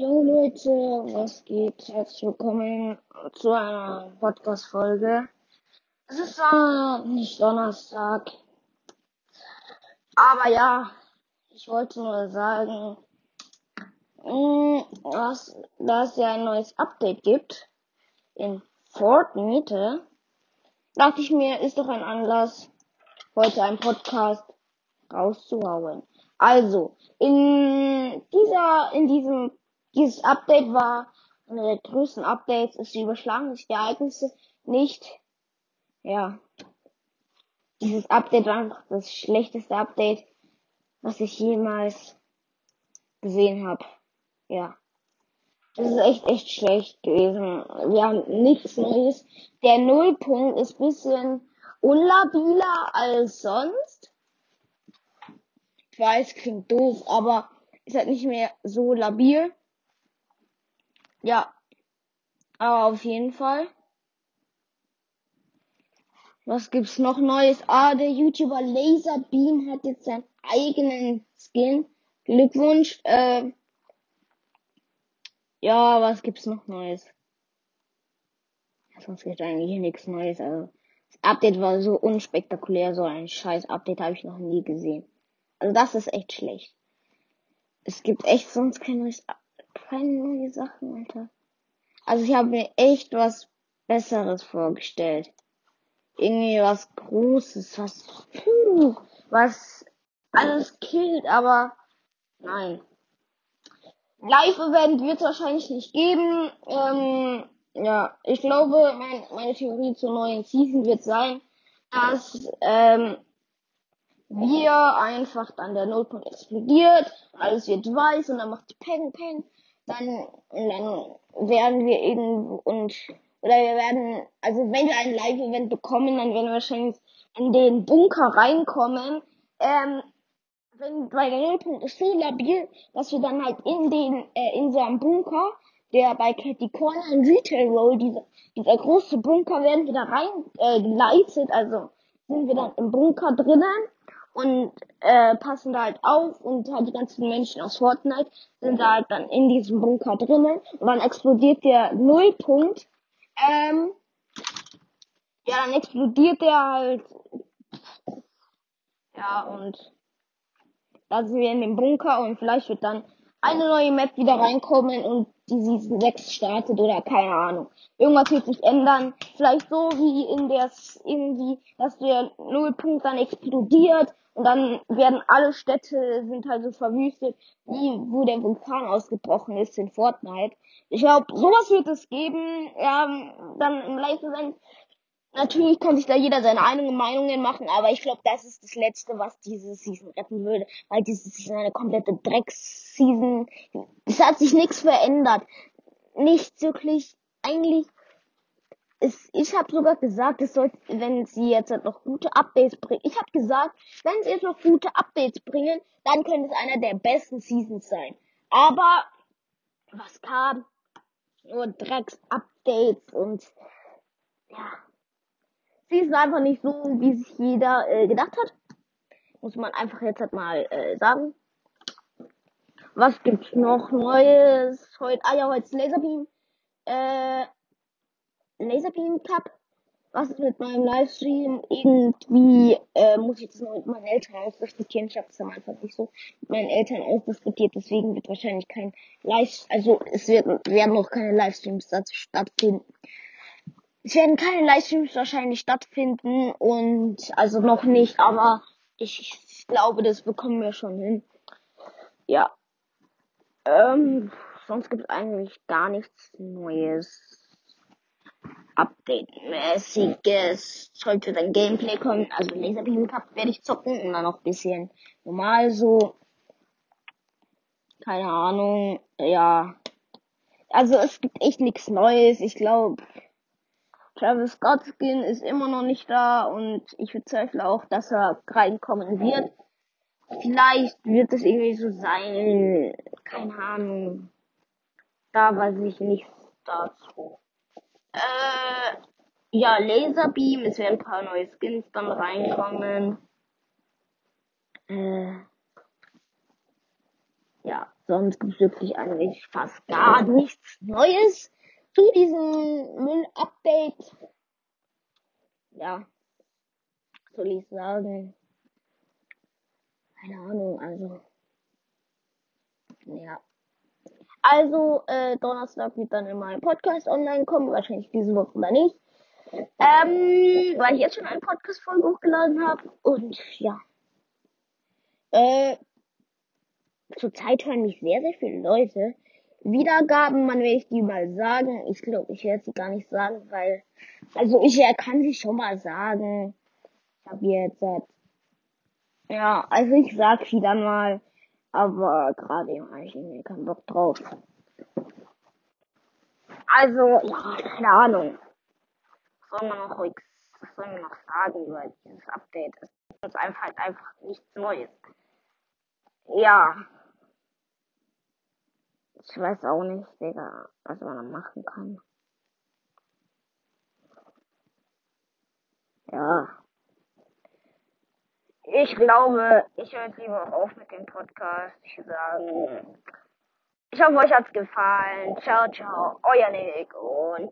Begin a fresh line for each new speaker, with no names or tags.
Jo Leute, was geht? Herzlich willkommen zu einer Podcast-Folge. Es ist zwar nicht Donnerstag, aber ja, ich wollte nur sagen, mh, dass, dass es ja ein neues Update gibt in Fortnite. Dachte ich mir, ist doch ein Anlass, heute einen Podcast rauszuhauen. Also, in dieser, in diesem dieses Update war einer der größten Updates. Es überschlagen sich die Ereignisse nicht. Ja. Dieses Update war einfach das schlechteste Update, was ich jemals gesehen habe. Ja. Das ist echt, echt schlecht gewesen. Wir haben nichts Neues. Der Nullpunkt ist bisschen unlabiler als sonst. Ich weiß, klingt doof, aber ist halt nicht mehr so labil. Ja. Aber auf jeden Fall. Was gibt's noch Neues? Ah, der YouTuber Laserbeam hat jetzt seinen eigenen Skin. Glückwunsch. Äh, ja, was gibt's noch Neues? Sonst gibt eigentlich hier nichts Neues. Also, das Update war so unspektakulär, so ein scheiß Update habe ich noch nie gesehen. Also das ist echt schlecht. Es gibt echt sonst kein neues keine neue Sachen, Alter. Also ich habe mir echt was Besseres vorgestellt. Irgendwie was Großes, was, was alles killt, aber nein. Live-Event wird es wahrscheinlich nicht geben. Ähm, ja, ich glaube, mein, meine Theorie zur neuen Season wird sein, dass ähm, wir einfach dann der Nullpunkt explodiert, alles wird weiß und dann macht die Peng Peng. Dann, und dann werden wir eben und, oder wir werden, also wenn wir ein Live-Event bekommen, dann werden wir wahrscheinlich in den Bunker reinkommen. Ähm, wenn, weil der Nullpunkt ist so labil, dass wir dann halt in den, äh, in so einem Bunker, der bei Catty Corner in Retail Roll, dieser, dieser große Bunker, werden wir da rein äh, geleitet, also sind wir dann im Bunker drinnen und äh, passen da halt auf und halt die ganzen Menschen aus Fortnite sind da halt dann in diesem Bunker drinnen und dann explodiert der Nullpunkt. Ähm, ja, dann explodiert der halt. Ja, und da sind wir in dem Bunker und vielleicht wird dann eine neue Map wieder reinkommen und die Season 6 startet oder keine Ahnung. Irgendwas wird sich ändern. Vielleicht so wie in der irgendwie, dass der Nullpunkt dann explodiert und dann werden alle Städte sind halt so verwüstet, wie wo der Vulkan ausgebrochen ist in Fortnite. Ich glaube, sowas wird es geben. Ja, dann im Live-Event Natürlich kann sich da jeder seine eigenen Meinungen machen, aber ich glaube, das ist das Letzte, was diese Season retten würde, weil diese Season eine komplette Drecks-Season. Es hat sich nichts verändert. Nichts wirklich. Eigentlich ist, ich habe sogar gesagt, es soll, wenn sie jetzt halt noch gute Updates bringen. Ich habe gesagt, wenn sie jetzt noch gute Updates bringen, dann könnte es einer der besten Seasons sein. Aber was kam? Nur Drecks-Updates und ja, sie ist einfach nicht so, wie sich jeder äh, gedacht hat. Muss man einfach jetzt halt mal äh, sagen. Was gibt's noch Neues? Heute, ah ja, heute ist Laserbeam. Äh, Laserbeam Cup. Was ist mit meinem Livestream? Irgendwie äh, muss ich das noch mit meinen Eltern ausdiskutieren. Ich habe es am Anfang nicht so mit meinen Eltern ausdiskutiert, deswegen wird wahrscheinlich kein Live, also es wird, werden noch keine Livestreams stattfinden. Es werden keine Livestreams wahrscheinlich stattfinden und also noch nicht, aber ich, glaube, das bekommen wir schon hin. Ja. Ähm, sonst gibt es eigentlich gar nichts Neues. Update-mäßiges. Sollte dann Gameplay kommen. Also Laserbeam Cup werde ich zocken und dann noch ein bisschen normal so. Keine Ahnung. Ja. Also es gibt echt nichts Neues. Ich glaube, Travis Scott Skin ist immer noch nicht da und ich bezweifle auch, dass er reinkommen wird. Vielleicht wird es irgendwie so sein. Keine Ahnung. Da weiß ich nichts dazu. Äh, ja, Laserbeam. Es werden ein paar neue Skins dann reinkommen. Äh, ja, sonst gibt es wirklich eigentlich fast gar nichts Neues zu diesem Müll-Update. Ja, soll ich sagen? Keine Ahnung, also. Ja. Also, äh, Donnerstag wird dann in meinem Podcast online kommen, wahrscheinlich diese Woche oder nicht. Ähm, weil ich jetzt schon eine Podcast-Folge hochgeladen habe. Und ja. Äh, zurzeit hören mich sehr, sehr viele Leute. Wiedergaben, man will ich die mal sagen. Ich glaube, ich werde sie gar nicht sagen, weil, also ich kann sie schon mal sagen. Ich habe jetzt, ja, also ich sag sie dann mal, aber gerade habe ich irgendwie keinen Bock drauf. Also, ja, keine Ahnung. Was soll man noch, was soll man noch sagen über dieses Update? Es ist einfach halt einfach nichts Neues. Ja. Ich weiß auch nicht, Digga, was man da machen kann. Ja. Ich glaube, ich höre jetzt lieber auf mit dem Podcast. Ich sagen, ich hoffe, euch hat's gefallen. Ciao, ciao, euer Nick und